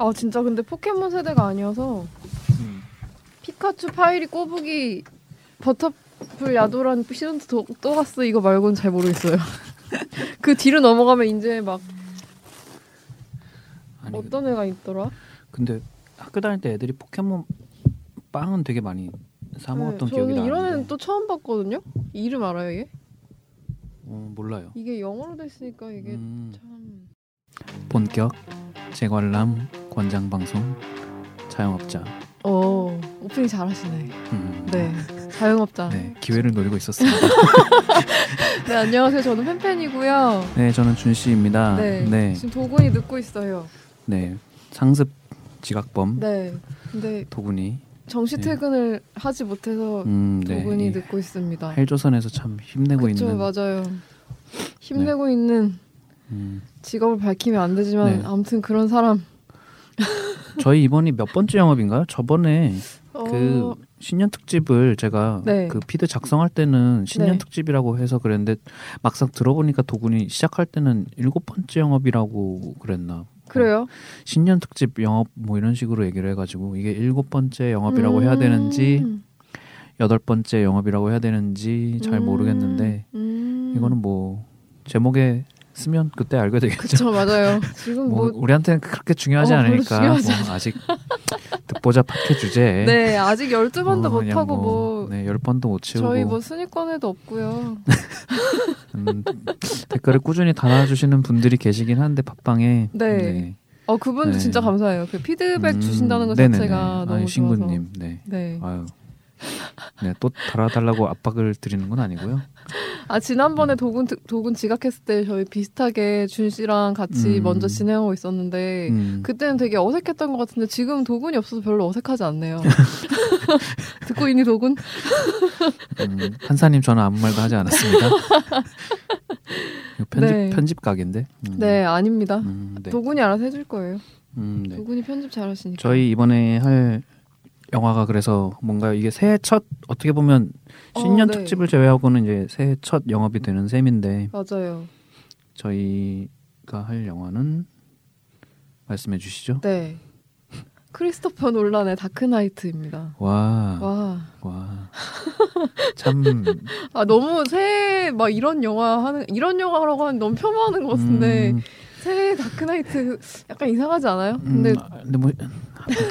아 진짜 근데 포켓몬 세대가 아니어서 음. 피카츄 파이리 꼬부기 버터풀 야도란 시즌 또, 또 갔어 이거 말고는 잘 모르겠어요. 그 뒤로 넘어가면 이제 막 아니 어떤 애가 있더라? 근데 학교 다닐 때 애들이 포켓몬 빵은 되게 많이 사 먹었던 네, 기억이 저는 이런 나는데 애는 또 처음 봤거든요. 이름 알아요 이게? 어, 몰라요. 이게 영어로 돼 있으니까 이게 음, 참 본격 재관람 권장 방송 자영업자. 어, 오프닝 잘하시네. 음, 네. 자영업자. 네. 네, 기회를 노리고 있었습니다. 안녕하세요. 저는 팬팬이고요. 네, 저는 준 씨입니다. 네. 네, 지금 도군이 늦고 있어요. 네. 상습 지각범 네. 근데 도군이. 정시 네. 퇴근을 하지 못해서 음, 네. 도군이 이 늦고 있습니다. 헬조선에서 참 힘내고 그렇죠, 있는. 맞아요. 힘내고 있는 음, 직업을 밝히면 안 되지만 네. 아무튼 그런 사람. 저희 이번이 몇 번째 영업인가요? 저번에 어, 그 신년 특집을 제가 네. 그 피드 작성할 때는 신년 네. 특집이라고 해서 그랬는데 막상 들어보니까 도군이 시작할 때는 일곱 번째 영업이라고 그랬나 그래요? 신년 특집 영업 뭐 이런 식으로 얘기를 해가지고 이게 일곱 번째 영업이라고 음, 해야 되는지 여덟 번째 영업이라고 해야 되는지 잘 음, 모르겠는데 음. 이거는 뭐 제목에 쓰면 그때 알게 되겠죠. 그쵸 맞아요. 지금 뭐, 뭐, 우리한테는 그렇게 중요하지 어, 않으니까 중요하지 뭐 아직 듣보자 팟캐 주제에 네 아직 12번도 어, 못 그냥 하고 뭐, 네, 열 번도 못 채우고 저희 뭐 순위권에도 없고요. 음, 댓글을 꾸준히 달아주시는 분들이 계시긴 한데 팟빵에 네. 어 그분도 네. 진짜 감사해요. 그 피드백 음, 주신다는 것 네네네. 자체가 아유, 너무 좋아서. 신구님, 네, 네. 아유, 네, 또 달아달라고 압박을 드리는 건 아니고요. 아 지난번에 도군 도군 지각했을 때 저희 비슷하게 준 씨랑 같이 음. 먼저 진행하고 있었는데 음, 그때는 되게 어색했던 것 같은데 지금 도군이 없어서 별로 어색하지 않네요. 듣고 있니 도군? 음, 한사님 저는 아무 말도 하지 않았습니다. 편집 네. 편집 각인데. 음, 네 아닙니다. 음, 네. 도군이 알아서 해줄 거예요. 음, 네. 도군이 편집 잘하시니까. 저희 이번에 할 영화가 그래서 뭔가 이게 새해 첫 어떻게 보면 신년 어, 네. 특집을 제외하고는 이제 새해 첫 영업이 되는 셈인데 맞아요. 저희가 할 영화는 말씀해 주시죠. 네. 크리스토퍼 놀란의 다크나이트입니다. 와, 와. 와. 참, 아 너무 새해 막 이런 영화 하는 이런 영화라고 하는 너무 폄하하는 것 같은데 음, 새해 다크나이트 약간 이상하지 않아요? 근데 음, 아, 근데 뭐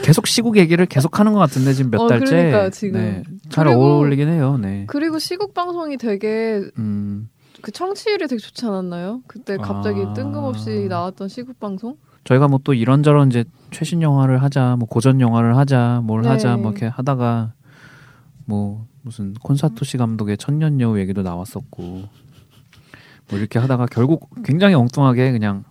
계속 시국 얘기를 계속 하는 것 같은데 지금 몇 어, 달째 그러니까요, 지금. 네, 잘 그리고- 어울리긴 해요. 네. 그리고 시국 방송이 되게 음, 그 청취율이 되게 좋지 않았나요? 그때 갑자기 아. 뜬금없이 나왔던 시국 방송? 저희가 뭐 또 이런저런 이제 최신 영화를 하자, 뭐 고전 영화를 하자, 뭘 네. 하자, 뭐 이렇게 하다가 뭐 무슨 콘사토시 감독의 천년 여우 얘기도 나왔었고 뭐 이렇게 하다가 결국 굉장히 엉뚱하게 그냥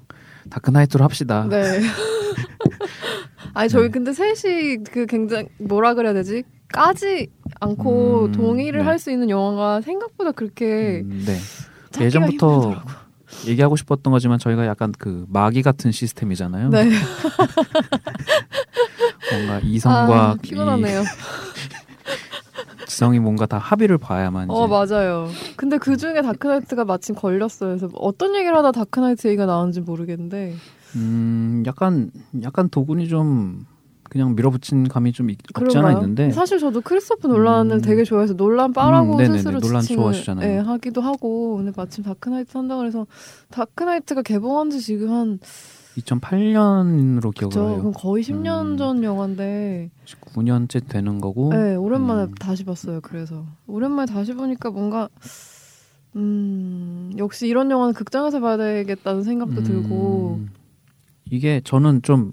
다크나이트로 합시다. 네. 아니 저희 네. 근데 셋이 그 굉장히 뭐라 그래야 되지? 까지 않고 음, 동의를 네. 할수 있는 영화가 생각보다 그렇게 음, 네. 예전부터 힘들더라고요. 얘기하고 싶었던 거지만 저희가 약간 그 마기 같은 시스템이잖아요. 네. 뭔가 이성과 아, 피곤하네요. 이 지성이 뭔가 다 합의를 봐야만 어 맞아요. 근데 그 중에 다크나이트가 마침 걸렸어요. 그래서 어떤 얘기를 하다 다크나이트 얘기가 나왔는지 모르겠는데. 음, 약간 약간 도군이 좀 그냥 밀어붙인 감이 좀 있, 없지 않아? 있는데 사실 저도 크리스토프 놀란을 음. 되게 좋아해서 놀란 빠라고 음. 스스로 놀란 좋아하시잖아요. 예, 하기도 하고 근데 마침 다크나이트 한다 그래서 다크나이트가 개봉한 지 지금 한 2008년으로 기억을 그쵸, 해요. 그럼 거의 10년 음. 전 영화인데 9년째 되는 거고. 네, 오랜만에 음. 다시 봤어요. 그래서 오랜만에 다시 보니까 뭔가 음 역시 이런 영화는 극장에서 봐야 되겠다는 생각도 음, 들고 이게 저는 좀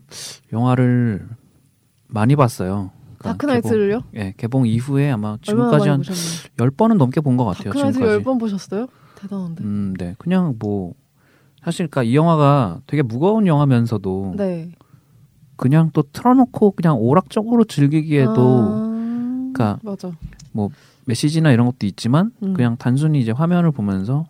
영화를 많이 봤어요. 그러니까 다크나이트를요? 예, 개봉 이후에 아마 지금까지 한? 10번은 넘게 본 것 같아요. 다크나이트 지금까지. 10번 보셨어요? 대단한데. 음, 네. 그냥 뭐 사실 그러니까 이 영화가 되게 무거운 영화면서도 네. 그냥 또 틀어놓고 그냥 오락적으로 즐기기에도 아, 그러니까 맞아. 메시지나 이런 것도 있지만 음. 그냥 단순히 이제 화면을 보면서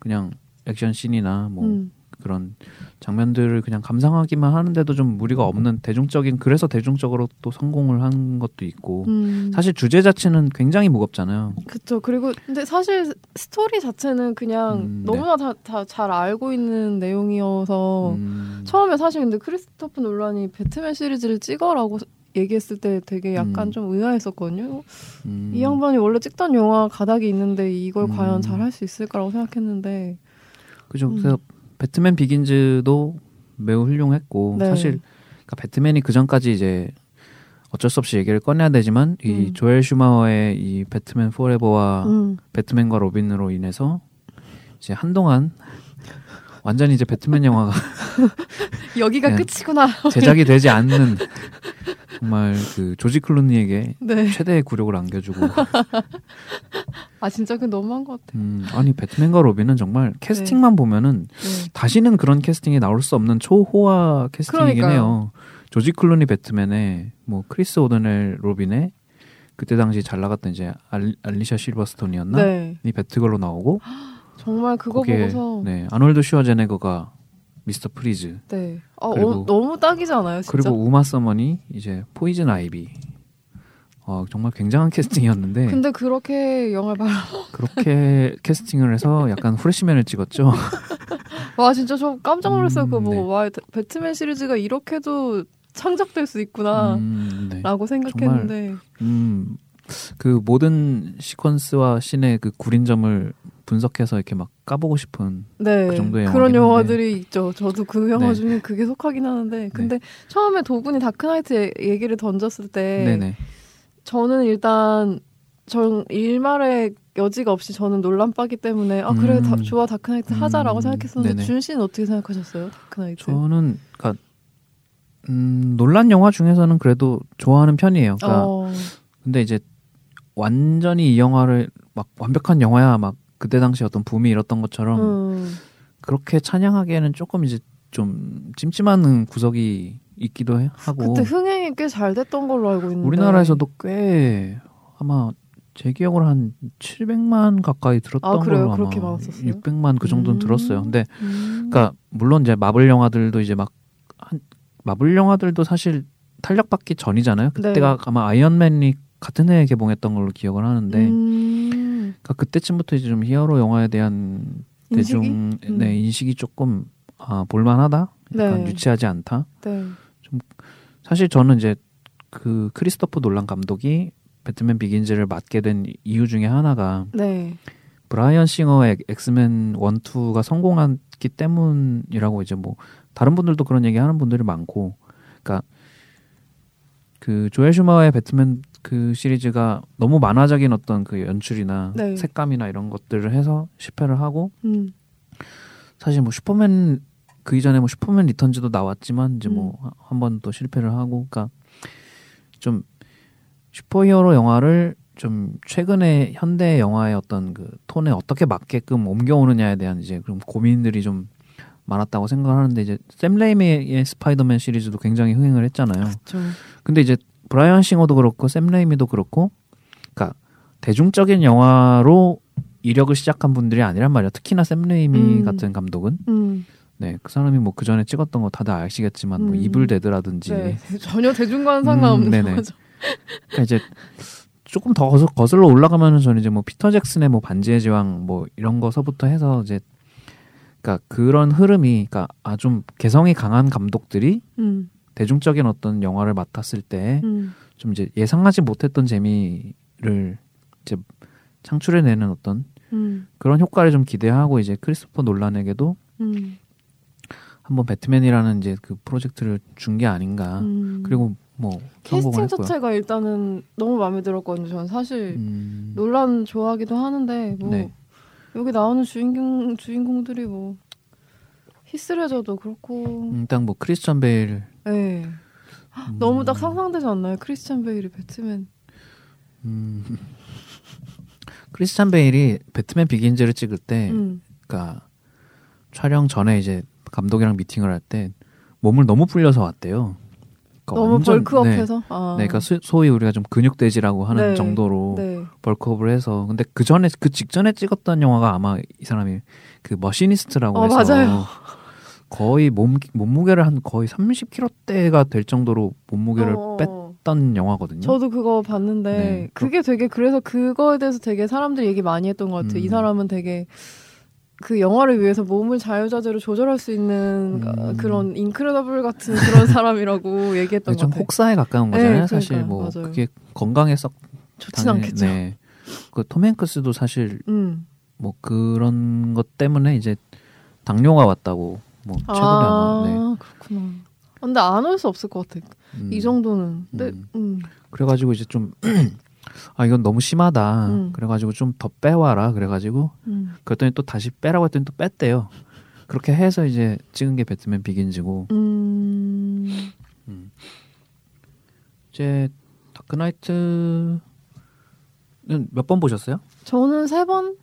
그냥 액션 씬이나 뭐 음. 그런 장면들을 그냥 감상하기만 하는데도 좀 무리가 없는 대중적인 그래서 대중적으로 또 성공을 한 것도 있고 음. 사실 주제 자체는 굉장히 무겁잖아요. 그쵸. 그리고 근데 사실 스토리 자체는 그냥 음, 네. 너무나 다 잘 알고 있는 내용이어서 음, 처음에 사실 근데 크리스토프 놀란이 배트맨 시리즈를 찍어라고 얘기했을 때 되게 약간 음. 좀 의아했었거든요. 음, 이 양반이 원래 찍던 영화 가닥이 있는데 이걸 음. 과연 잘 할 수 있을까라고 생각했는데 그죠. 음. 그래서 배트맨 비긴즈도 매우 훌륭했고 네. 사실 그러니까 배트맨이 그 전까지 이제 어쩔 수 없이 얘기를 꺼내야 되지만 이 음. 조엘 슈마워의 이 배트맨 포레버와 음. 배트맨과 로빈으로 인해서 이제 한동안 완전히 이제 배트맨 영화가 여기가 네. 끝이구나. 제작이 되지 않는 정말 그 조지 클루니에게 네. 최대의 굴욕을 안겨주고 아 진짜 그 너무한 것 같아. 음, 아니 배트맨과 로빈은 정말 캐스팅만 보면은 네. 다시는 그런 캐스팅이 나올 수 없는 초호화 캐스팅이긴 그러니까요. 해요. 조지 클루니 배트맨에 뭐 크리스 오도넬 로빈에 그때 당시 잘 나갔던 이제 알, 알리샤 실버스톤이었나? 네. 이 배트걸로 나오고 정말 그거 보고서 네. 네, 아놀드 슈워제네거가 미스터 프리즈 아, 그리고- 어, 너무 딱이지 않아요, 진짜? 그리고 우마 서먼이 이제 포이즌 아이비 어, 정말 굉장한 캐스팅이었는데 근데 그렇게 영화를 봐. 그렇게 캐스팅을 해서 약간 후레쉬맨을 찍었죠. 와 진짜 저 깜짝 놀랐어요. 음, 그거 보고 네. 와 배트맨 시리즈가 이렇게도 창작될 수 있구나. 음, 네. 라고 생각했는데 음, 그 모든 시퀀스와 씬의 그 구린 점을 분석해서 이렇게 막 까보고 싶은 네 그 정도의 그런 영화들이 있죠. 저도 그 영화 네. 중에 그게 속하긴 하는데 근데 처음에 도군이 다크나이트 얘- 얘기를 던졌을 때 네네. 저는 일단 전 일말의 여지가 없이 저는 놀란빠기 때문에 아 그래 음. 다, 좋아 다크나이트 하자라고 음, 생각했었는데 네네. 준 씨는 어떻게 생각하셨어요? 다크나이트? 저는 그니까 음, 논란 영화 중에서는 그래도 좋아하는 편이에요. 그러니까 어, 근데 이제 완전히 이 영화를 막 완벽한 영화야 막 그때 당시 어떤 붐이 일었던 것처럼 음, 그렇게 찬양하기에는 조금 이제 좀 찜찜한 구석이 있기도 해- 하고 그때 흥행이 꽤 잘 됐던 걸로 알고 있는데 우리나라에서도 꽤 아마 제 기억으로 한 700만 가까이 들었던 아? 걸로 그렇게 아마 많았었어요? 600만 그 정도는 음. 들었어요. 근데 음. 그러니까 물론 이제 마블 영화들도 이제 막 한, 마블 영화들도 사실 탄력받기 전이잖아요. 그때가 네. 아마 아이언맨이 같은 해에 개봉했던 걸로 기억을 하는데 음, 그러니까 그때쯤부터 이제 좀 히어로 영화에 대한 인식이? 대중 음. 네, 인식이 조금 아, 볼만하다. 약간 네. 유치하지 않다. 네. 사실 저는 이제 그 크리스토프 놀란 감독이 배트맨 비긴즈를 맡게 된 이유 중에 하나가 네. 브라이언 싱어의 엑스맨 1, 2가 성공했기 때문이라고 이제 뭐 다른 분들도 그런 얘기 하는 분들이 많고 그러니까 그 조엘 슈마허의 배트맨 그 시리즈가 너무 만화적인 어떤 그 연출이나 네. 색감이나 이런 것들을 해서 실패를 하고 음. 사실 뭐 슈퍼맨 그 이전에 뭐 슈퍼맨 리턴즈도 나왔지만 이제 음. 뭐 한 번 또 실패를 하고 그러니까 좀 슈퍼히어로 영화를 좀 최근에 현대 영화의 어떤 그 톤에 어떻게 맞게끔 옮겨오느냐에 대한 이제 그런 고민들이 좀 많았다고 생각하는데 이제 샘 레이미의 스파이더맨 시리즈도 굉장히 흥행을 했잖아요. 그렇죠. 근데 이제 브라이언 싱어도 그렇고 샘 레이미도 그렇고 그러니까 대중적인 영화로 이력을 시작한 분들이 아니란 말이야. 특히나 샘 레이미 음. 같은 감독은 음. 네, 그 사람이 뭐 그 전에 찍었던 거 다들 아시겠지만 뭐 음. 이블 데드라든지 네. 전혀 대중과는 상관없는 음. 거죠. 그러니까 이제 조금 더 거슬, 거슬러 올라가면은 저는 이제 뭐 피터 잭슨의 뭐 반지의 제왕 뭐 이런 거서부터 해서 이제 그러니까 그런 흐름이 그러니까 아 좀 개성이 강한 감독들이 음. 대중적인 어떤 영화를 맡았을 때좀 음. 이제 예상하지 못했던 재미를 이제 창출해내는 어떤 음. 그런 효과를 좀 기대하고 이제 크리스토퍼 놀란에게도 음. 한번 배트맨이라는 이제 그 프로젝트를 준 게 아닌가. 음. 그리고 뭐 캐스팅. 자체가 일단은 너무 마음에 들었거든요. 저는 사실 음, 논란 좋아하기도 하는데 뭐 네. 여기 나오는 주인공 주인공들이 뭐 히스레저도 그렇고 일단 뭐 크리스천 베일 네. 음, 너무 딱 상상되지 않나요? 크리스찬 베일이 배트맨. 음, 크리스천 베일이 배트맨 비긴즈를 찍을 때, 음. 그러니까 촬영 전에 이제 감독이랑 미팅을 할 때 몸을 너무 불려서 왔대요. 그러니까 너무 완전- 벌크업해서. 아. 네, 네, 그러니까 소- 소위 우리가 좀 근육돼지라고 하는 네, 정도로 네. 벌크업을 해서 근데 그 전에 그 직전에 찍었던 영화가 아마 이 사람이 그 머시니스트라고 어, 해서 맞아요. 거의 몸 몸무게를 한 거의 30kg대가 될 정도로 몸무게를 어, 뺐던 영화거든요. 저도 그거 봤는데 네. 그게 되게 그래서 그거에 대해서 되게 사람들이 얘기 많이 했던 것 같아요. 이 음. 사람은 되게 그 영화를 위해서 몸을 자유자재로 조절할 수 있는 음. 그런 인크레더블 같은 그런 사람이라고 얘기했던 것좀 같아요. 혹사에 가까운 네, 거잖아요. 그러니까요. 사실 뭐 맞아요. 그게 건강에 썩 좋진 당연히- 않겠죠. 네. 그톰 행크스도 사실 음. 뭐 그런 것 때문에 이제 당뇨가 왔다고 뭐 최근에 아, 아마 네. 그렇구나. 근데 안 올 수 없을 것 같아. 음. 이 정도는. 근데 음. 음. 그래가지고 이제 좀 아 이건 너무 심하다. 음. 그래가지고 좀 더 빼와라. 그래가지고 음. 그랬더니 또 다시 빼라고 했더니 또 뺐대요. 그렇게 해서 이제 찍은 게 배트맨 비긴즈고 음. 이제 다크나이트는 몇 번 보셨어요? 저는 세 번,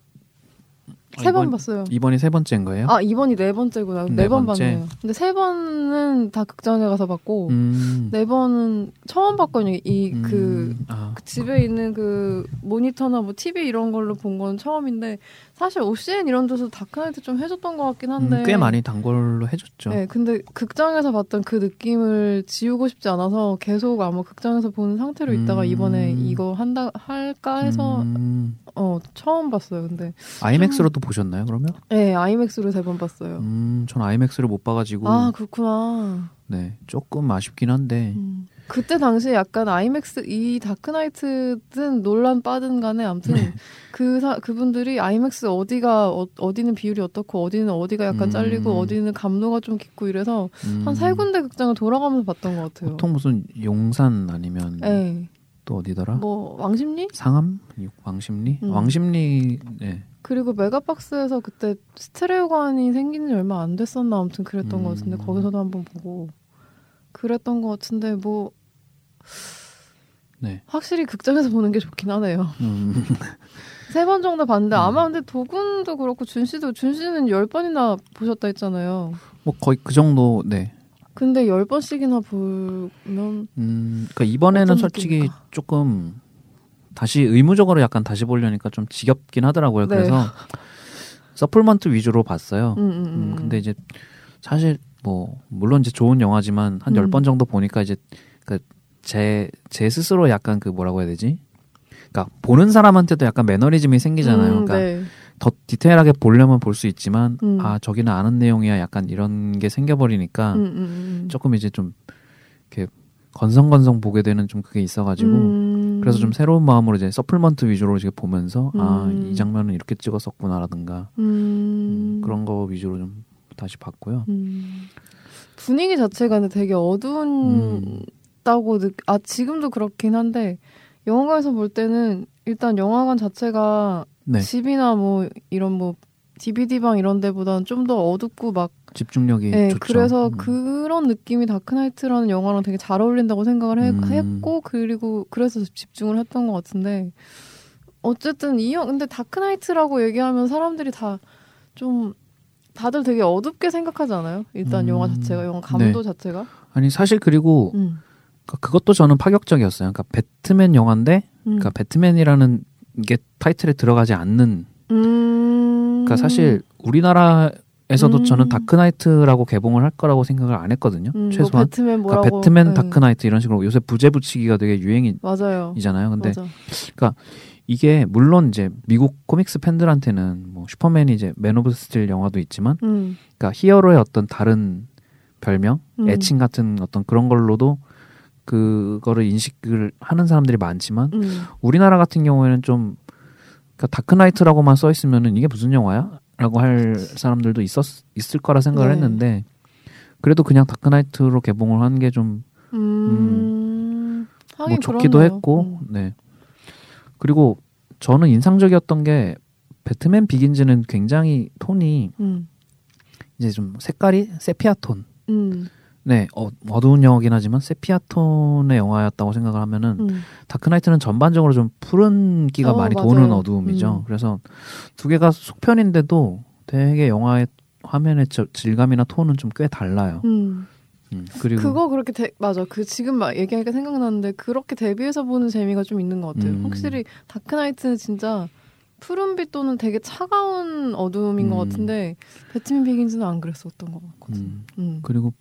세번 이번- 봤어요. 이번이 세 번째인 거예요? 아, 이번이 네 번째구나. 네네번 번째. 봤네요. 근데 세 번은 다 극장에 가서 봤고, 음. 네 번은 처음 봤거든요. 이 음. 그, 아, 그 집에 있는 그 모니터나 뭐 TV 이런 걸로 본 건 처음인데, 사실 OCN 이런 데서 다크나이트 좀 해줬던 것 같긴 한데. 음, 꽤 많이 단 걸로 해줬죠. 네, 근데 극장에서 봤던 그 느낌을 지우고 싶지 않아서 계속 아마 극장에서 보는 상태로 있다가 음. 이번에 이거 한다 할까 해서 음, 어 처음 봤어요. 근데 아이맥스로 또 보셨나요? 그러면? 네 아이맥스로 세 번 봤어요. 음, 전 아이맥스를 못 봐가지고 아 그렇구나. 네 조금 아쉽긴 한데 음. 그때 당시에 약간 아이맥스 이 다크나이트든 놀란 빠든 간에 아무튼 네. 그 사, 그분들이 아이맥스 어디가 어, 어디는 비율이 어떻고 어디는 어디가 약간 음. 잘리고 어디는 감도가 좀 깊고 이래서 음, 한 세 군데 극장을 돌아가면서 봤던 것 같아요. 보통 무슨 용산 아니면 네. 또 어디더라? 뭐 왕십리? 상암, 왕십리, 음. 왕십리. 네. 그리고 메가박스에서 그때 스테레오관이 생긴 지 얼마 안 됐었나 아무튼 그랬던 음. 것 같은데 거기서도 한번 보고 그랬던 것 같은데 뭐 네. 확실히 극장에서 보는 게 좋긴 하네요. 음, 세번 정도 봤는데 음. 아마 근데 도군도 그렇고 준 씨도 준 씨는 열 번이나 보셨다 했잖아요. 뭐 거의 그 정도. 네. 근데 열 번씩이나 보면 음, 그러니까 이번에는 솔직히 느낌일까? 조금 다시 의무적으로 약간 다시 보려니까 좀 지겹긴 하더라고요. 네. 그래서 서플먼트 위주로 봤어요. 음, 음, 음, 음. 근데 이제 사실 뭐 물론 이제 좋은 영화지만 한열 음. 번 정도 보니까 이제 그 제 제 스스로 약간 그 뭐라고 해야 되지? 그러니까 보는 사람한테도 약간 매너리즘이 생기잖아요. 음, 그러니까 네. 더 디테일하게 보려면 볼 수 있지만 음. 아 저기는 아는 내용이야 약간 이런 게 생겨버리니까 음, 음, 음. 조금 이제 좀 이렇게 건성건성 보게 되는 좀 그게 있어가지고 음. 그래서 좀 새로운 마음으로 이제 서플먼트 위주로 이제 보면서 아 음. 이 장면은 이렇게 찍었었구나라든가 그런 거 위주로 좀 다시 봤고요. 음. 분위기 자체가 되게 어두운 다고 느, 아 지금도 그렇긴 한데 영화관에서 볼 때는 일단 영화관 자체가 네 집이나 뭐 이런 뭐 DVD 방 이런 데보다는 좀 더 어둡고 막 집중력이 네, 좋죠. 그래서 음. 그런 느낌이 다크나이트라는 영화랑 되게 잘 어울린다고 생각을 해- 음. 했고 그리고 그래서 집중을 했던 것 같은데 어쨌든 이 영 근데 다크나이트라고 얘기하면 사람들이 다 좀 다들 되게 어둡게 생각하지 않아요? 일단 음. 영화 자체가 영화 감도 자체가 아니 사실 그리고 음. 그- 그것도 저는 파격적이었어요. 그러니까 배트맨 영화인데 음. 그러니까 배트맨이라는 게 타이틀에 들어가지 않는 음. 그러니까 사실 우리나라에서도 음. 저는 다크나이트라고 개봉을 할 거라고 생각을 안 했거든요. 음, 뭐 최소한 배트맨 그러니까 뭐라고 배트맨 네. 다크나이트 이런 식으로 요새 부제 붙이기가 되게 유행이잖아요. 근데 맞아. 이게 물론 이제 미국 코믹스 팬들한테는 뭐 슈퍼맨이 이제 맨 오브 스틸 영화도 있지만 음. 그러니까 히어로의 어떤 다른 별명, 음. 애칭 같은 어떤 그런 걸로도 그거를 인식을 하는 사람들이 많지만 음. 우리나라 같은 경우에는 좀 그러니까 다크나이트라고만 써 있으면은 이게 무슨 영화야? 라고 할 사람들도 있었 있을 거라 생각을 네. 했는데 그래도 그냥 다크나이트로 개봉을 한 게 좀뭐 음. 하긴 좋기도. 했고 음. 네 그리고 저는 인상적이었던 게 배트맨 비긴즈는 굉장히 톤이 음. 이제 좀 색깔이 세피아 톤 음. 네, 어, 어두운 영화긴 하지만 세피아 톤의 영화였다고 생각을 하면은 음. 다크나이트는 전반적으로 좀 푸른기가 어, 많이 맞아요. 도는 어두움이죠. 음. 그래서 두 개가 속편인데도 되게 영화의 화면의 저- 질감이나 톤은 좀 꽤 달라요. 음. 음, 그리고 그거 그렇게 대, 맞아. 그 지금 막 얘기하니까 생각나는데 그렇게 대비해서 보는 재미가 좀 있는 것 같아요. 음. 확실히 다크나이트는 진짜 푸른빛 또는 되게 차가운 어둠인 것 음. 같은데 배트맨 비긴즈는 안 그랬었던 것 같거든. 음. 음. 그리고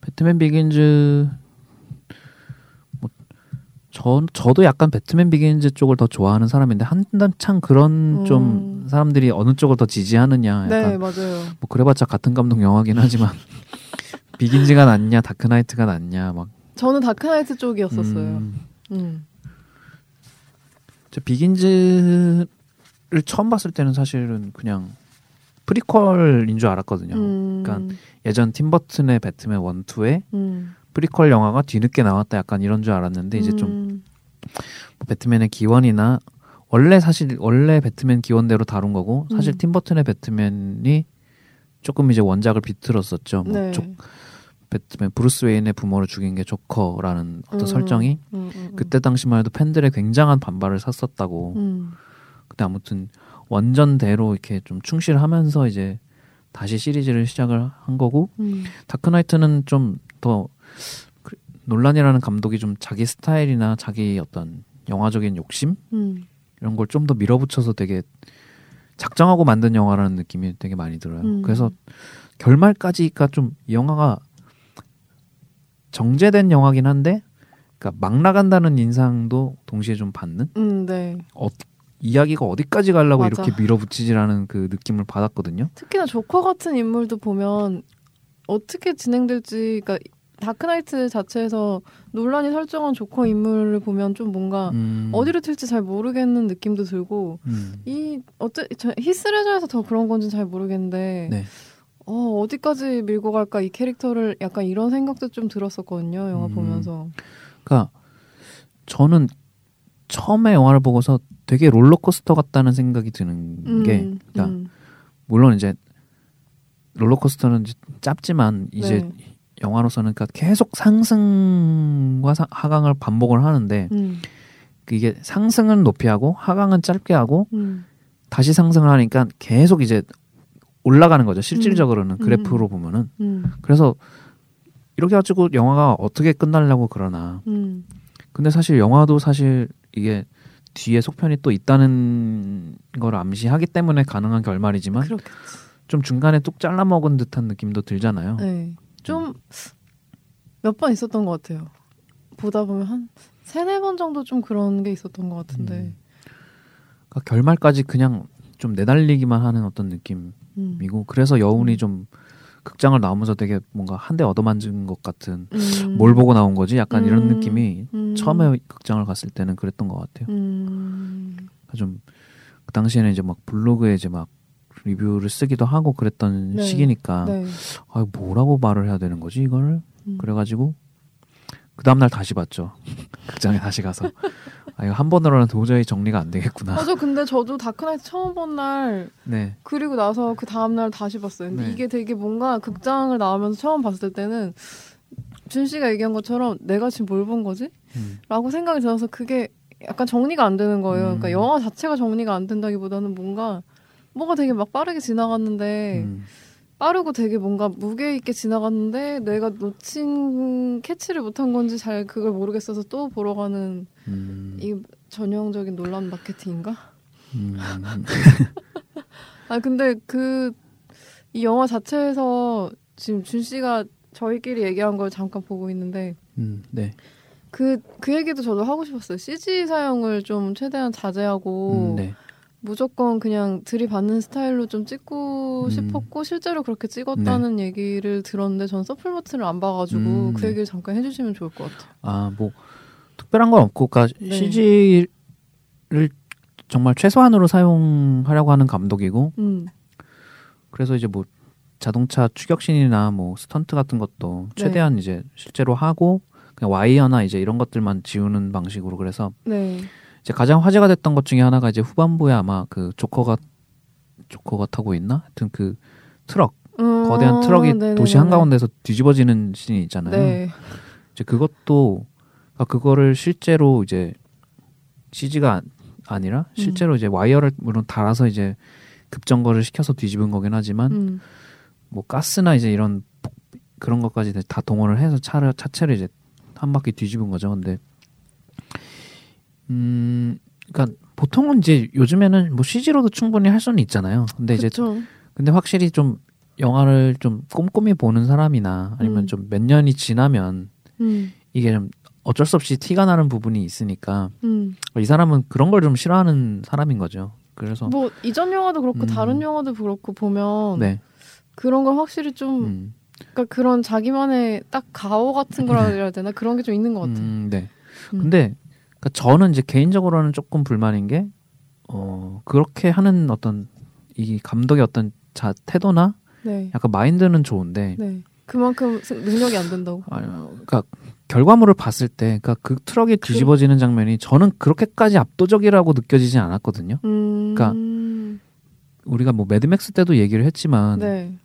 배트맨 비긴즈 뭐 저, 저도 약간 배트맨 비긴즈 쪽을 더 좋아하는 사람인데 한참 그런 음. 좀 사람들이 어느 쪽을 더 지지하느냐 약간 네 맞아요. 뭐 그래봤자 같은 감독 영화긴 하지만 비긴즈가 낫냐 다크나이트가 낫냐 막 저는 다크나이트 쪽이었었어요. 음, 음. 저 비긴즈를 처음 봤을 때는 사실은 그냥 프리퀄인 줄 알았거든요. 음. 그러니까 예전 팀버튼의 배트맨 1, 2에 음. 프리퀄 영화가 뒤늦게 나왔다 약간 이런 줄 알았는데 이제 좀 음. 뭐 배트맨의 기원이나 원래 사실 원래 배트맨 기원대로 다룬 거고 사실 음. 팀버튼의 배트맨이 조금 이제 원작을 비틀었었죠. 뭐 네. 조- 배트맨 브루스 웨인의 부모를 죽인 게 조커라는 어떤 음. 설정이 음, 음, 그때 당시만 해도 팬들의 굉장한 반발을 샀었다고. 음. 근데 아무튼 원전대로 이렇게 좀 충실하면서 이제 다시 시리즈를 시작을 한 거고 음. 다크나이트는 좀더 그- 놀란이라는 감독이 좀 자기 스타일이나 자기 어떤 영화적인 욕심 음. 이런 걸 좀 더 밀어붙여서 되게 작정하고 만든 영화라는 느낌이 되게 많이 들어요. 음. 그래서 결말까지가 좀이 영화가 정제된 영화긴 한데, 그러니까 막 나간다는 인상도 동시에 좀 받는 음, 네. 어, 이야기가 어디까지 가려고 맞아. 이렇게 밀어붙이지라는 그 느낌을 받았거든요. 특히나 조커 같은 인물도 보면 어떻게 진행될지, 그러니까 다크나이트 자체에서 논란이 설정한 조커 인물을 보면 좀 뭔가 음, 어디로 튈지 잘 모르겠는 느낌도 들고 음, 이 어째 저 히스레저에서 더 그런 건지 잘 모르겠는데 네. 어 어디까지 밀고 갈까 이 캐릭터를 약간 이런 생각도 좀 들었었거든요 영화 음. 보면서 그러니까 저는 처음에 영화를 보고서 되게 롤러코스터 같다는 생각이 드는 게, 음, 그러니까 음, 물론 이제 롤러코스터는 이제 짧지만 이제 네. 영화로서는 그러니까 계속 상승과 사- 하강을 반복을 하는데 음, 그 이게 상승은 높이 하고 하강은 짧게 하고 음, 다시 상승을 하니까 계속 이제 올라가는 거죠 실질적으로는 음. 그래프로 보면은. 음, 그래서 이렇게 가지고 영화가 어떻게 끝나려고 그러나. 음, 근데 사실 영화도 사실 이게 뒤에 속편이 또 있다는 걸 암시하기 때문에 가능한 결말이지만 그렇겠지. 좀 중간에 뚝 잘라 먹은 듯한 느낌도 들잖아요. 네. 좀 몇 번 있었던 것 같아요. 보다 보면 한 세네 번 정도 좀 그런 게 있었던 것 같은데. 음. 그러니까 결말까지 그냥 좀 내달리기만 하는 어떤 느낌이고 음. 그래서 여운이 음. 좀 극장을 나오면서 되게 뭔가 한 대 얻어만진 것 같은 음. 뭘 보고 나온 거지 약간 이런 음. 느낌이 음. 처음에 극장을 갔을 때는 그랬던 것 같아요. 음. 그러니까 좀그 당시에는 이제 막 블로그에 이제 막 리뷰를 쓰기도 하고 그랬던 네. 시기니까 네. 아 뭐라고 말을 해야 되는 거지 이거를 음. 그래가지고 그 다음날 다시 봤죠 극장에 다시 가서 아 이거 한 번으로는 도저히 정리가 안 되겠구나 맞아. 근데 저도 다크나이트 처음 본 날 네 그리고 나서 그 다음 날 다시 봤어요. 근데 네. 이게 되게 뭔가 극장을 나오면서 처음 봤을 때는 준 씨가 얘기한 것처럼 내가 지금 뭘 본 거지? 음, 라고 생각이 들어서 그게 약간 정리가 안 되는 거예요. 음. 그러니까 영화 자체가 정리가 안 된다기보다는 뭔가 뭐가 되게 막 빠르게 지나갔는데 음, 빠르고 되게 뭔가 무게 있게 지나갔는데 내가 놓친 캐치를 못한 건지 잘 그걸 모르겠어서 또 보러 가는 음, 이 전형적인 논란 마케팅인가? 음, 아 근데 그 이 영화 자체에서 지금 준 씨가 저희끼리 얘기한 걸 잠깐 보고 있는데 음, 네 그 그 얘기도 저도 하고 싶었어요. CG 사용을 좀 최대한 자제하고 음, 네 무조건 그냥 들이받는 스타일로 좀 찍고 음. 싶었고 실제로 그렇게 찍었다는 얘기를 들었는데 전 서플 버튼을 안 봐가지고 음, 그 네. 얘기를 잠깐 해주시면 좋을 것 같아요. 아뭐 특별한 건 없고 그러니까 네. CG를 정말 최소한으로 사용하려고 하는 감독이고 음, 그래서 이제 뭐 자동차 추격신이나 뭐 스턴트 같은 것도 네. 최대한 이제 실제로 하고 그냥 와이어나 이제 이런 것들만 지우는 방식으로 그래서 네, 이제 가장 화제가 됐던 것 중에 하나가 이제 후반부에 아마 그 조커가 조커가 타고 있나? 하여튼 그 트럭 음, 거대한 트럭이 네네네네. 도시 한가운데서 뒤집어지는 씬이 있잖아요. 네, 이제 그것도 그러니까 그거를 실제로 이제 CG가 아니라 실제로 이제 와이어를 물론 달아서 이제 급정거를 시켜서 뒤집은 거긴 하지만 음, 뭐 가스나 이제 이런 폭- 그런 것까지 다 동원을 해서 차를 차체를 이제 한 바퀴 뒤집은 거죠. 근데 음, 그러니까 보통은 이제 요즘에는 뭐 CG로도 충분히 할 수는 있잖아요. 근데 이제 그쵸. 근데 확실히 좀 영화를 좀 꼼꼼히 보는 사람이나 아니면 음. 좀몇 년이 지나면 음, 이게 좀 어쩔 수 없이 티가 나는 부분이 있으니까 음. 이 사람은 그런 걸 좀 싫어하는 사람인 거죠. 그래서 뭐 이전 영화도 그렇고 음. 다른 영화도 그렇고 보면 네, 그런 걸 확실히 좀 음, 그러니까 그런 자기만의 딱 가오 같은 거라 해야 되나 그런 게 좀 있는 것 같아. 음, 네. 음. 근데 그러니까 저는 이제 개인적으로는 조금 불만인 게 어, 그렇게 하는 어떤 이 감독의 어떤 자 태도나 네, 약간 마인드는 좋은데 네. 그만큼 스- 능력이 안 된다고. 아, 그러니까 결과물을 봤을 때, 그러니까 그 트럭이 뒤집어지는 장면이 저는 그렇게까지 압도적이라고 느껴지지 않았거든요. 음, 그러니까 우리가 뭐 매드맥스 때도 얘기를 했지만, 네,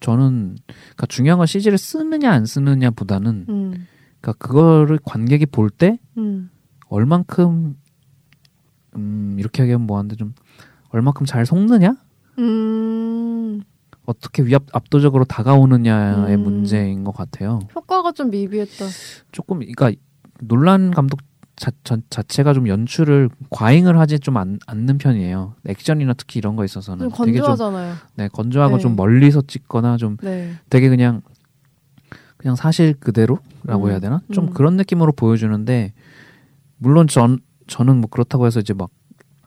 저는 그러니까 중요한 건 CG를 쓰느냐 안 쓰느냐보다는, 음, 그러니까 그거를 관객이 볼때 음, 얼만큼 음 이렇게 하기엔 뭐한데 좀 얼만큼 잘 속느냐, 음, 어떻게 위압 압도적으로 다가오느냐의 음. 문제인 것 같아요. 효과가 좀 미비했다. 조금 그러니까 논란 감독 자, 전- 자체가 좀 연출을 과잉을 하지 좀 않, 않는 편이에요. 액션이나 특히 이런 거 있어서는 좀 되게 좀 건조하잖아요. 네, 건조하고 네. 좀 멀리서 찍거나 좀 네, 되게 그냥 그냥 사실 그대로라고 음, 해야 되나? 좀 음. 그런 느낌으로 보여주는데 물론 전 저는 뭐 그렇다고 해서 이제 막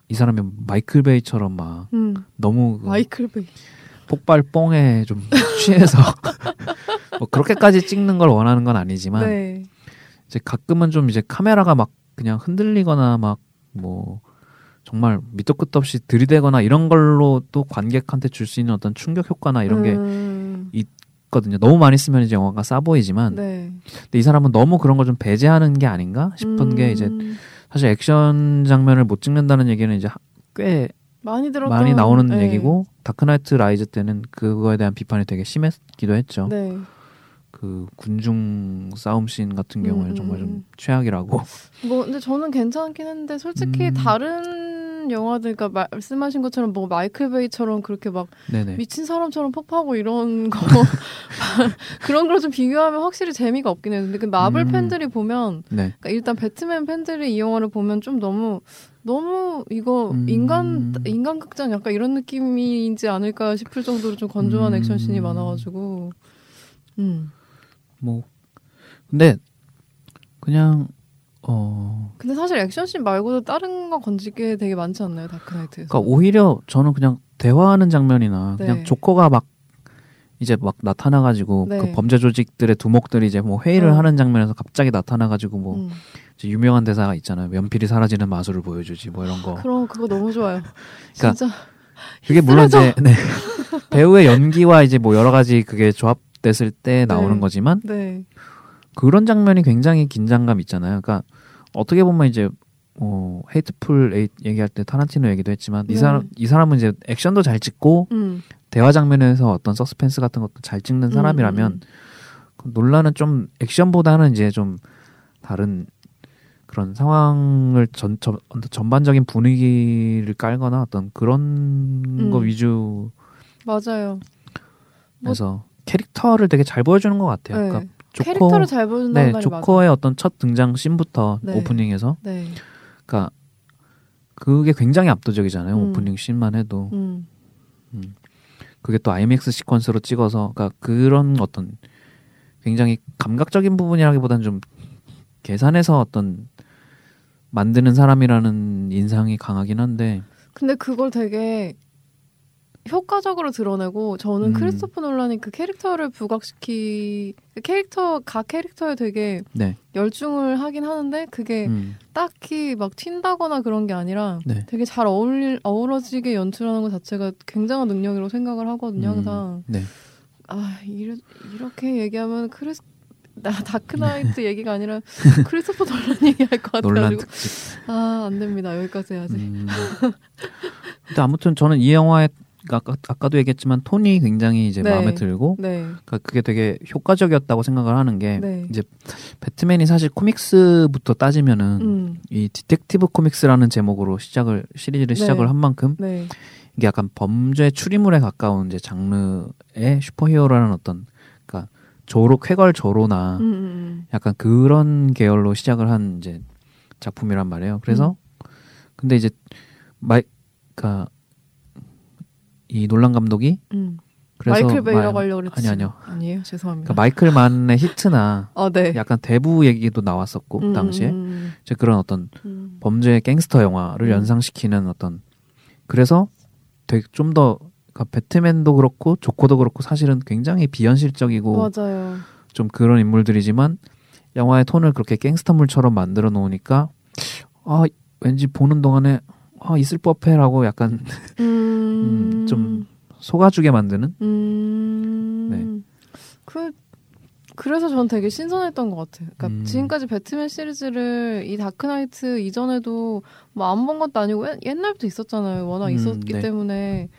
이 사람이 마이클 베이처럼 막 음, 너무 그 마이클 베이. 폭발 뽕에 좀 취해서 뭐 그렇게까지 찍는 걸 원하는 건 아니지만 네, 이제 가끔은 좀 이제 카메라가 막 그냥 흔들리거나 막 뭐 정말 밑도 끝도 없이 들이대거나 이런 걸로 또 관객한테 줄 수 있는 어떤 충격 효과나 이런 게 음, 있거든요. 너무 많이 쓰면 이제 영화가 싸 보이지만 네. 근데 이 사람은 너무 그런 걸 좀 배제하는 게 아닌가 싶은 게 이제 음, 사실 액션 장면을 못 찍는다는 얘기는 이제 하- 꽤 많이 들었던 많이 나오는 네. 얘기고 다크나이트 라이즈 때는 그거에 대한 비판이 되게 심했기도 했죠. 네. 그 군중 싸움 씬 같은 경우에는 음, 정말 음. 좀 최악이라고. 뭐 근데 저는 괜찮긴 했는데 솔직히 음. 다른 영화들 그러니까 말씀하신 것처럼 뭐 마이클 베이처럼 그렇게 막 네네. 미친 사람처럼 폭파하고 이런 거 그런 걸 좀 비교하면 확실히 재미가 없긴. 근데 그 마블 음. 팬들이 보면 네. 그러니까 일단 배트맨 팬들이 이 영화를 보면 좀 너무 너무 이거 음. 인간 인간 극장 약간 이런 느낌이지 않을까 싶을 정도로 좀 건조한 음. 액션씬이 많아가지고 음 뭐 근데 그냥 어 근데 사실 액션씬 말고도 다른 거 건지게 되게 많지 않나요 다크나이트에서? 그러니까 오히려 저는 그냥 대화하는 장면이나 네. 그냥 조커가 막 이제 막 나타나가지고 네. 그 범죄 조직들의 두목들이 이제 뭐 회의를 어. 하는 장면에서 갑자기 나타나가지고 뭐 음. 이제 유명한 대사가 있잖아요. 연필이 사라지는 마술을 보여주지 뭐 이런 거. 그럼 그거 너무 좋아요. 그러니까 진짜 그게 물론 이제 네. 배우의 연기와 이제 뭐 여러 가지 그게 조합 됐을 때 나오는 네. 거지만 네. 그런 장면이 굉장히 긴장감 있잖아요. 그러니까 어떻게 보면 이제 뭐 헤이트풀 얘기할 때 타란티노 얘기도 했지만 이 네. 사람 이 사람은 이제 액션도 잘 찍고 음. 대화 장면에서 어떤 서스펜스 같은 것도 잘 찍는 사람이라면 음, 그 논란은 좀 액션보다는 이제 좀 다른 그런 상황을 전, 전 전반적인 분위기를 깔거나 어떤 그런 거 음. 위주에서 맞아요. 캐릭터를 되게 잘 보여주는 것 같아요. 네. 그러니까 조커 캐릭터를 잘 보여준다는 네 말이 조커의 어떤 첫 등장 씬부터 네. 오프닝에서. 네. 그러니까 그게 굉장히 압도적이잖아요. 음. 오프닝 씬만 해도 음. 그게 또 IMAX 시퀀스로 찍어서 그러니까 그런 어떤 굉장히 감각적인 부분이라기보다는 좀 계산해서 어떤 만드는 사람이라는 인상이 강하긴 한데 근데 그걸 되게 효과적으로 드러내고 저는 음. 크리스토퍼 놀란이 그 캐릭터를 부각시키 그 캐릭터 각 캐릭터에 되게 네. 열중을 하긴 하는데 그게 음, 딱히 막 튄다거나 그런 게 아니라 네. 되게 잘 어울릴 어우러지게 연출하는 것 자체가 굉장한 능력이라고 생각을 하거든요 음, 항상 네. 아 이러, 이렇게 얘기하면 크리스 나 다크나이트 얘기가 아니라 크리스토퍼 놀란 얘기할 것 같아가지고 특집. 아 안 됩니다 여기까지 해야지 음. 근데 아무튼 저는 이 영화에 아까, 아까도 얘기했지만 톤이 굉장히 이제 네. 마음에 들고 네 그러니까 그게 되게 효과적이었다고 생각을 하는 게 네. 이제 배트맨이 사실 코믹스부터 따지면은 음, 이 디텍티브 코믹스라는 제목으로 시작을 시리즈를 네. 시작을 한 만큼 네. 이게 약간 범죄 추리물에 가까운 이제 장르의 슈퍼히어로라는 어떤 그러니까 조로 쾌걸 조로나 음, 음, 약간 그런 계열로 시작을 한 이제 작품이란 말이에요. 그래서 근데 이제 마이 그러니까 이 놀란 감독이 음. 그래서 마이클 베이라고 마- 하려고 그랬지. 아니 아니요. 아니에요. 죄송합니다. 그러니까 마이클 만의 히트나 아, 네. 약간 대부 얘기도 나왔었고 그 음, 당시에 음, 이제 그런 어떤 음. 범죄 갱스터 영화를 음. 연상시키는 어떤 그래서 되게 좀 더 그러니까 배트맨도 그렇고 조커도 그렇고 사실은 굉장히 비현실적이고 맞아요. 좀 그런 인물들이지만 영화의 톤을 그렇게 갱스터물처럼 만들어 놓으니까 아 왠지 보는 동안에 아 있을 법해라고 약간 음, 좀 속아주게 만드는 음. 네. 그 그래서 전 되게 신선했던 것 같아요. 그러니까 음. 지금까지 배트맨 시리즈를 이 다크나이트 이전에도 뭐 안 본 것도 아니고 옛- 옛날부터 있었잖아요. 워낙 음, 있었기 네. 때문에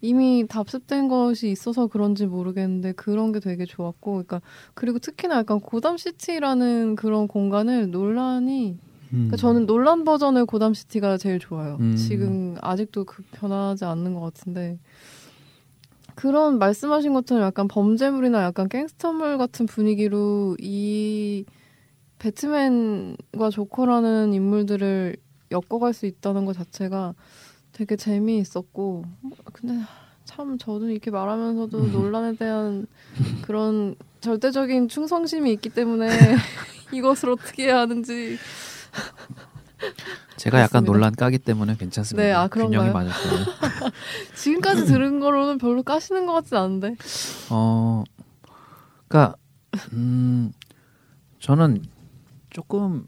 이미 답습된 것이 있어서 그런지 모르겠는데 그런 게 되게 좋았고, 그러니까 그리고 특히나 약간 고담 시티라는 그런 공간을 논란이 그러니까 저는 논란 버전의 고담 시티가 제일 좋아요. 음. 지금 아직도 그 변하지 않는 것 같은데 그런 말씀하신 것처럼 약간 범죄물이나 약간 갱스터물 같은 분위기로 이 배트맨과 조커라는 인물들을 엮어갈 수 있다는 것 자체가 되게 재미있었고 근데 참 저도 이렇게 말하면서도 논란에 대한 그런 절대적인 충성심이 있기 때문에 이것을 어떻게 해야 하는지 제가 약간 그렇습니다. 논란 까기 때문에 괜찮습니다. 네, 아, 그런가요? 균형이 맞았어요. 지금까지 들은 거로는 별로 까시는 것 같진 않은데 어, 그러니까 음, 저는 조금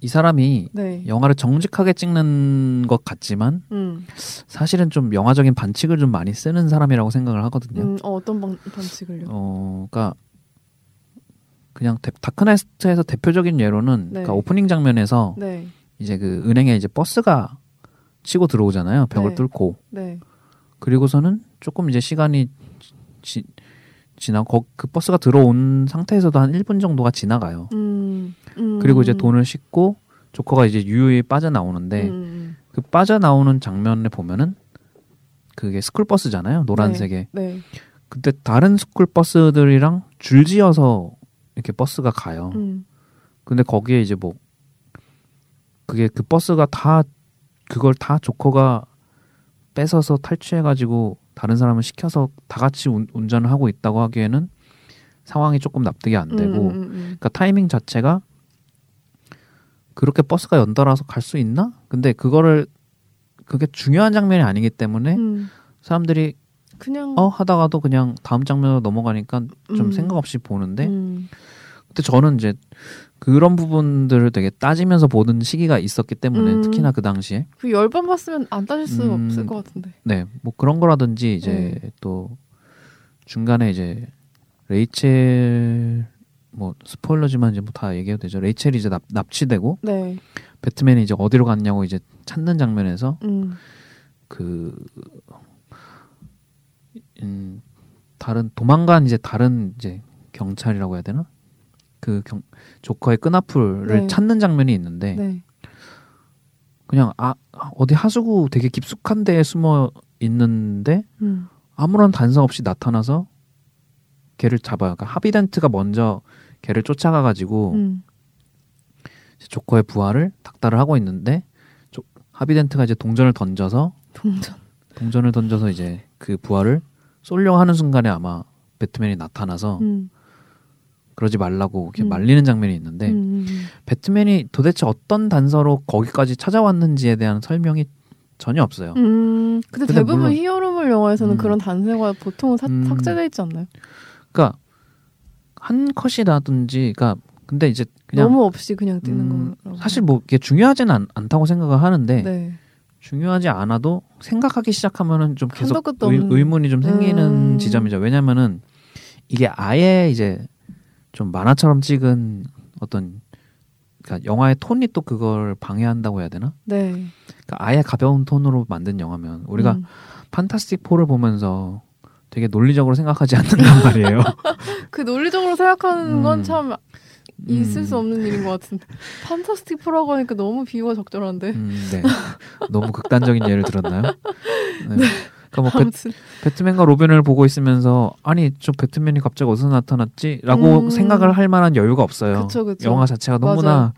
이 사람이 네. 영화를 정직하게 찍는 것 같지만 음, 사실은 좀 영화적인 반칙을 좀 많이 쓰는 사람이라고 생각을 하거든요. 음, 어, 어떤 방, 방식을요? 어, 그러니까 그냥 데- 다크나이트에서 대표적인 예로는 네. 그러니까 오프닝 장면에서 네, 이제 그 은행에 이제 버스가 치고 들어오잖아요. 벽을 네. 뚫고 네, 그리고서는 조금 이제 시간이 지, 지나고 거- 그 버스가 들어온 상태에서도 한 1분 정도가 지나가요. 음, 음, 그리고 이제 돈을 싣고 조커가 이제 유유히 빠져나오는데 음, 그 빠져나오는 장면을 보면은 그게 스쿨 버스잖아요. 노란색에. 네, 그때 다른 스쿨 버스들이랑 줄지어서 이렇게 버스가 가요. 음, 근데 거기에 이제 뭐 그게 그 버스가 다 그걸 다 조커가 뺏어서 탈취해가지고 다른 사람을 시켜서 다 같이 운, 운전을 하고 있다고 하기에는 상황이 조금 납득이 안 되고 음, 음, 음, 그러니까 타이밍 자체가 그렇게 버스가 연달아서 갈 수 있나? 근데 그거를 그게 중요한 장면이 아니기 때문에 음. 사람들이 그냥 어 하다가도 그냥 다음 장면으로 넘어가니까 좀 음. 생각 없이 보는데 음, 근데 저는 이제 그런 부분들을 되게 따지면서 보는 시기가 있었기 때문에 음. 특히나 그 당시에 그 열 번 봤으면 안 따질 수 음. 없을 것 같은데. 네 뭐 그런 거라든지 이제 네. 또 중간에 이제 레이첼 뭐 스포일러지만 이제 뭐 다 얘기해도 되죠 레이첼이 이제 납, 납치되고 네, 배트맨이 이제 어디로 갔냐고 이제 찾는 장면에서 음, 그 음, 다른 도망간 이제 다른 이제 경찰이라고 해야 되나? 그 경, 조커의 끈앞풀을 네. 찾는 장면이 있는데 네, 그냥 아 어디 하수구 되게 깊숙한 데에 숨어 있는데 음, 아무런 단서 없이 나타나서 걔를 잡아요. 그러니까 하비덴트가 먼저 걔를 쫓아가 가지고 음, 조커의 부하를 닥달을 하고 있는데 조- 하비덴트가 이제 동전을 던져서 동전. 동전을 던져서 이제 그 부하를 쏠려고 하는 순간에 아마 배트맨이 나타나서 음, 그러지 말라고 이렇게 음. 말리는 장면이 있는데 음, 음, 배트맨이 도대체 어떤 단서로 거기까지 찾아왔는지에 대한 설명이 전혀 없어요. 음. 근데, 근데 대부분 물론- 히어로물 영화에서는 음. 그런 단서가 보통은 사- 음. 삭제돼 있지 않나요? 그러니까 한 컷이라든지, 그러니까 근데 이제 그냥 너무 없이 그냥 뛰는 음, 거라고. 사실 뭐 이게 중요하지는 않, 않다고 생각을 하는데 네. 중요하지 않아도 생각하기 시작하면은 좀 계속 의, 없는- 의문이 좀 생기는 음. 지점이죠. 왜냐면은 이게 아예 이제 좀 만화처럼 찍은 어떤 그러니까 영화의 톤이 또 그걸 방해한다고 해야 되나? 네. 그러니까 아예 가벼운 톤으로 만든 영화면 우리가 음. 판타스틱 4를 보면서 되게 논리적으로 생각하지 않는단 말이에요. 그 논리적으로 생각하는 건 음. 참 있을 음. 수 없는 일인 것 같은데 판타스틱 프라고 하니까 너무 비유가 적절한데 음, 네. 너무 극단적인 예를 들었나요? 네. 그러니까 뭐 배, 아무튼 배 트맨과 로빈을 보고 있으면서 아니 저 배트맨이 갑자기 어디서 나타났지?라고 음. 생각을 할 만한 여유가 없어요. 그쵸, 그쵸. 영화 자체가 맞아요. 너무나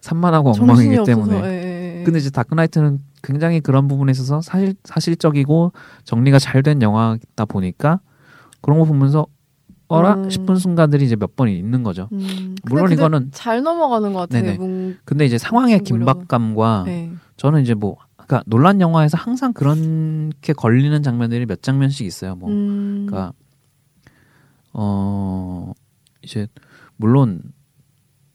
산만하고 정신이 엉망이기 없어서 때문에. 예, 예, 예. 근데 이제 다크나이트는 굉장히 그런 부분에 있어서 사실 사실적이고 정리가 잘 된 영화다 보니까 그런 거 보면서 어라 음. 싶은 순간들이 이제 몇번 있는 거죠. 음, 물론 이거는 잘 넘어가는 것 같아요. 네네. 뭉- 근데 이제 상황의. 긴박감과 네. 저는 이제 뭐 그러니까 논란 영화에서 항상 그렇게 걸리는 장면들이 몇 장면씩 있어요. 뭐 음, 그러니까 어 이제 물론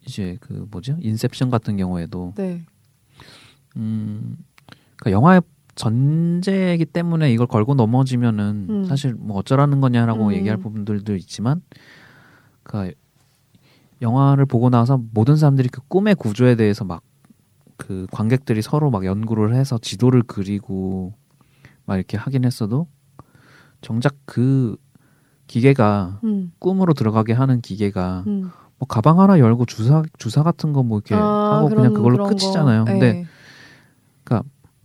이제 그 뭐죠 인셉션 같은 경우에도 네. 음 그러니까 영화의 전제이기 때문에 이걸 걸고 넘어지면은 음. 사실 뭐 어쩌라는 거냐라고 음. 얘기할 부분들도 있지만 그러니까 영화를 보고 나서 모든 사람들이 그 꿈의 구조에 대해서 막 그 관객들이 서로 막 연구를 해서 지도를 그리고 막 이렇게 하긴 했어도 정작 그 기계가 음, 꿈으로 들어가게 하는 기계가 음. 뭐 가방 하나 열고 주사 주사 같은 거 뭐 이렇게 아, 하고 그냥 그런- 그걸로 그런 거. 끝이잖아요. 근데 네.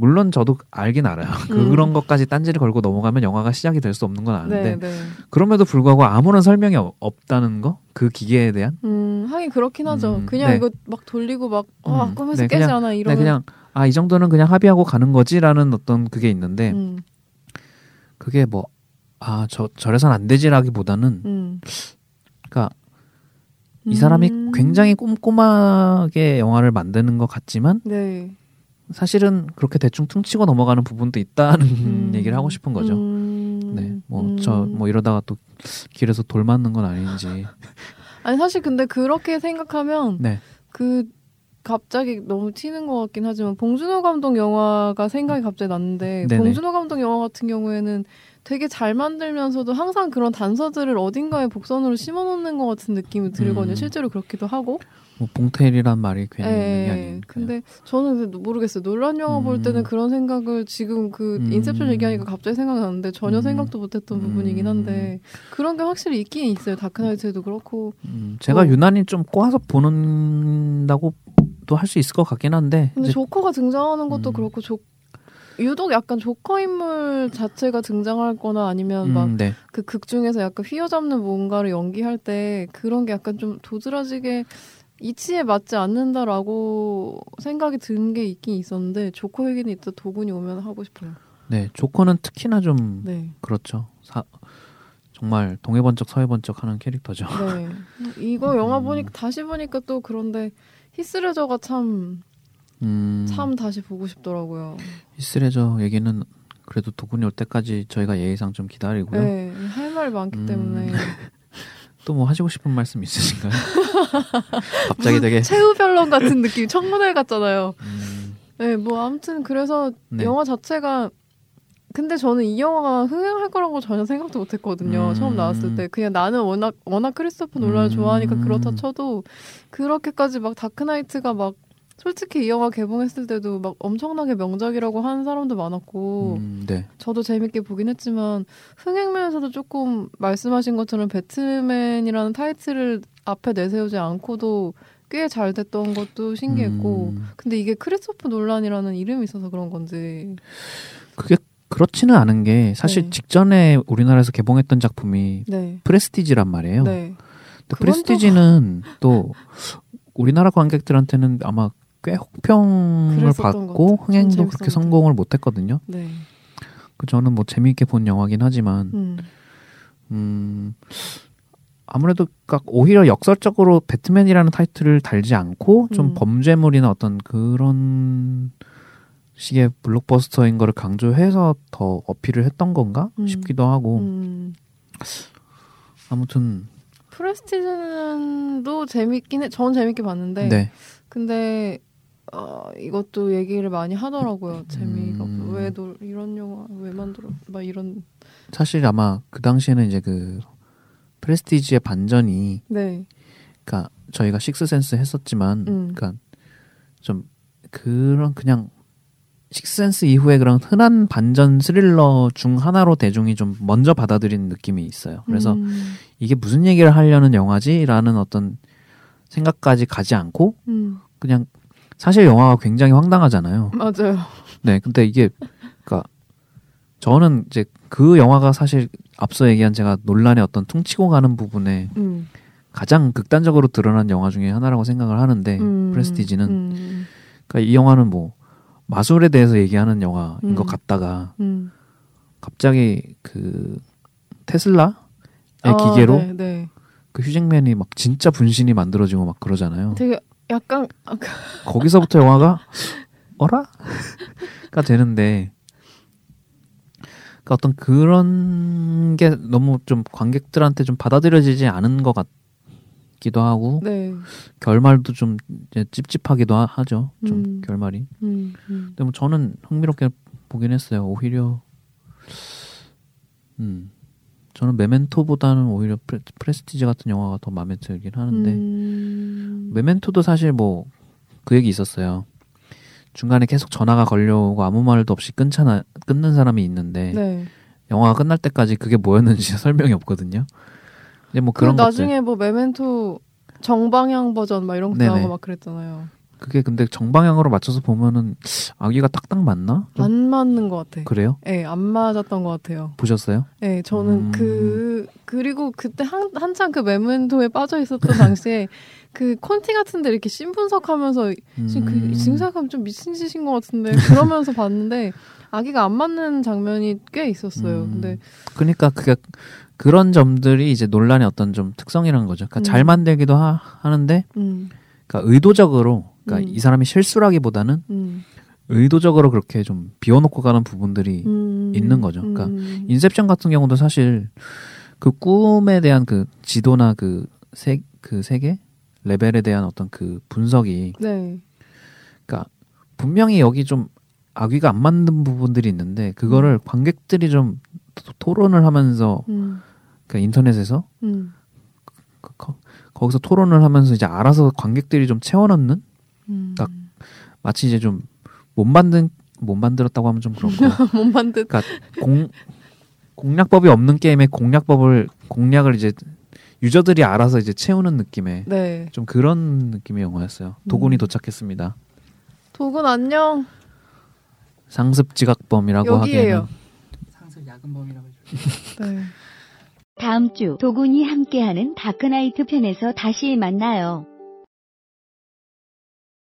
물론 저도 알긴 알아요. 음. 그런 것까지 딴지를 걸고 넘어가면 영화가 시작이 될 수 없는 건 아는데 네, 네. 그럼에도 불구하고 아무런 설명이 없- 없다는 거 그 기계에 대한 음, 하긴 그렇긴 하죠. 음, 그냥 네. 이거 막 돌리고 막, 아, 음, 꿈에서 네, 깨지 그냥- 않아, 네, 이러면. 그냥 아 이 정도는 그냥 합의하고 가는 거지라는 어떤 그게 있는데 음, 그게 뭐 아 저 저래선 안 되지라기보다는 음. 그러니까 이 사람이 음. 굉장히 꼼꼼하게 영화를 만드는 것 같지만 네. 사실은 그렇게 대충 퉁치고 넘어가는 부분도 있다는 음. 얘기를 하고 싶은 거죠. 음. 네, 뭐 음. 저뭐 이러다가 또 길에서 돌 맞는 건 아닌지. 아니, 사실 근데 그렇게 생각하면, 네, 그, 갑자기 너무 튀는 것 같긴 하지만, 봉준호 감독 영화가 생각이 갑자기 났는데, 네네. 봉준호 감독 영화 같은 경우에는 되게 잘 만들면서도 항상 그런 단서들을 어딘가에 복선으로 심어놓는 것 같은 느낌이 들거든요. 음. 실제로 그렇기도 하고. 뭐 봉태일이란 말이 괜히 예, 아니니까. 근데 저는 모르겠어요. 논란 영화 볼 음. 때는 그런 생각을 지금 그 음. 인셉션 얘기하니까 갑자기 생각나는데 전혀 음. 생각도 못했던 음. 부분이긴 한데 그런 게 확실히 있긴 있어요. 다크나이트에도 그렇고. 음, 제가 어. 유난히 좀 꼬아서 보는다고 또할수 있을 것 같긴 한데. 근데 조커가 등장하는 것도 음. 그렇고 조, 유독 약간 조커 인물 자체가 등장할거나 아니면 막 음, 네. 그극 중에서 약간 휘어잡는 뭔가를 연기할 때 그런 게 약간 좀 도드라지게 이치에 맞지 않는다라고 생각이 든 게 있긴 있었는데 조커 얘기는 이따 도군이 오면 하고 싶어요. 네, 조커는 특히나 좀 네. 그렇죠. 사, 정말 동해번쩍 서해번쩍 하는 캐릭터죠. 네. 이거 영화 음. 보니까 다시 보니까 또 그런데 히스레저가 참참 음, 다시 보고 싶더라고요. 히스레저 얘기는 그래도 도군이 올 때까지 저희가 예의상 좀 기다리고요. 네. 할 말이 많기 음. 때문에 또 뭐 하시고 싶은 말씀 있으신가요? 갑자기 되게 최후 변론 같은 느낌 청문회 같잖아요. 음, 네, 뭐 아무튼 그래서 네. 영화 자체가 근데 저는 이 영화가 흥행할 거라고 전혀 생각도 못했거든요. 음. 처음 나왔을 때 그냥 나는 워낙 워낙 크리스토퍼 놀란을 음. 좋아하니까 그렇다 쳐도 그렇게까지 막 다크나이트가 막 솔직히 이 영화 개봉했을 때도 막 엄청나게 명작이라고 하는 사람도 많았고 음, 네. 저도 재밌게 보긴 했지만 흥행면에서도 조금 말씀하신 것처럼 배트맨이라는 타이틀을 앞에 내세우지 않고도 꽤 잘 됐던 것도 신기했고 음, 근데 이게 크리스토프 논란이라는 이름이 있어서 그런 건지 그게 그렇지는 않은 게 사실 네. 직전에 우리나라에서 개봉했던 작품이 네. 프레스티지란 말이에요. 네. 근데 프레스티지는 또 우리나라 관객들한테는 아마 꽤 혹평을 받고. 흥행도 전 그렇게. 성공을 못했거든요. 네. 그 저는 뭐 재미있게 본 영화긴 하지만 음. 음 아무래도 그러니까 오히려 역설적으로 배트맨이라는 타이틀을 달지 않고 좀 음. 범죄물이나 어떤 그런 식의 블록버스터인 거를 강조해서 더 어필을 했던 건가 음. 싶기도 하고 음. 아무튼 프레스티지는도 재밌긴 해. 전 재밌게 봤는데 네. 근데 어, 이것도 얘기를 많이 하더라고요. 재미가 음. 왜 너, 이런 영화 왜 만들어? 막 이런 사실 아마 그 당시에는 이제 그 프레스티지의 반전이 네. 그러니까 저희가 식스 센스 했었지만 음. 그러니까 좀 그런 그냥 식스센스 이후에 그런 흔한 반전 스릴러 중 하나로 대중이 좀 먼저 받아들이는 느낌이 있어요. 그래서 음. 이게 무슨 얘기를 하려는 영화지라는 어떤 생각까지 가지 않고 음. 그냥 사실 영화가 굉장히 황당하잖아요. 맞아요. 네, 근데 이게 그러니까 저는 이제 그 영화가 사실 앞서 얘기한 제가 논란의 어떤 퉁치고 가는 부분에 음. 가장 극단적으로 드러난 영화 중에 하나라고 생각을 하는데 음. 프레스티지는 음. 그러니까 이 영화는 뭐 마술에 대해서 얘기하는 영화인 음. 것 같다가 음. 갑자기 그 테슬라의 아, 기계로 네, 네. 그 휴잭맨이 막 진짜 분신이 만들어지고 막 그러잖아요. 되게 약간 거기서부터 영화가 어라?가 되는데 그러니까 어떤 그런 게 너무 좀 관객들한테 좀 받아들여지지 않은 것 같 기도 하고 네. 결말도 좀 찝찝하기도 하, 하죠. 좀 음. 결말이. 음, 음. 근데 뭐 저는 흥미롭게 보긴 했어요. 오히려 음 저는 메멘토보다는 오히려 프레, 프레스티지 같은 영화가 더 마음에 들긴 하는데 음. 메멘토도 사실 뭐 그 얘기 있었어요. 중간에 계속 전화가 걸려오고 아무 말도 없이 끊잖아 끊는 사람이 있는데 네. 영화가 끝날 때까지 그게 뭐였는지 설명이 없거든요. 이제 뭐 그런 그런 나중에 것들 뭐 메멘토 정방향 버전 막 이런 네네. 나오고 막 그랬잖아요. 그게 근데 정방향으로 맞춰서 보면은 아기가 딱딱 맞나? 좀 안 맞는 것 같아. 그래요? 네, 안 맞았던 것 같아요. 보셨어요? 네, 저는 음. 그 그리고 그때 한 한창 그 메멘토에 빠져 있었던 당시에 그 콘티 같은데 이렇게 씬 분석하면서 지금 음. 그 지금 생각하면 좀 미친 짓인 것 같은데 그러면서 봤는데 아기가 안 맞는 장면이 꽤 있었어요. 음. 근데 그러니까 그게 그런 점들이 이제 논란의 어떤 좀 특성이라는 거죠. 그러니까 음. 잘 만들기도 하, 하는데, 음, 그러니까 의도적으로, 그러니까 음. 이 사람이 실수라기보다는 음, 의도적으로 그렇게 좀 비워놓고 가는 부분들이 음, 있는 거죠. 그러니까 음, 인셉션 같은 경우도 사실 그 꿈에 대한 그 지도나 그 세, 그 세계 레벨에 대한 어떤 그 분석이 네, 그러니까 분명히 여기 좀 악의가 안 맞는 부분들이 있는데 그거를 관객들이 좀 토- 토론을 하면서 음, 그 인터넷에서 음, 그 거, 거기서 토론을 하면서 이제 알아서 관객들이 좀 채워넣는 음. 딱 마치 이제 좀 못 만든 못 만들었다고 하면 좀 그렇고 못 만든 공 공략법이 없는 게임에 공략법을 공략을 이제 유저들이 알아서 이제 채우는 느낌의 네 좀 그런 느낌의 영화였어요. 도군이 음. 도착했습니다. 도군 안녕 상습 지각범이라고 여기에요. 하기에는 상습 야근범이라고. 네. 다음 주 도군이 함께하는 다크나이트 편에서 다시 만나요.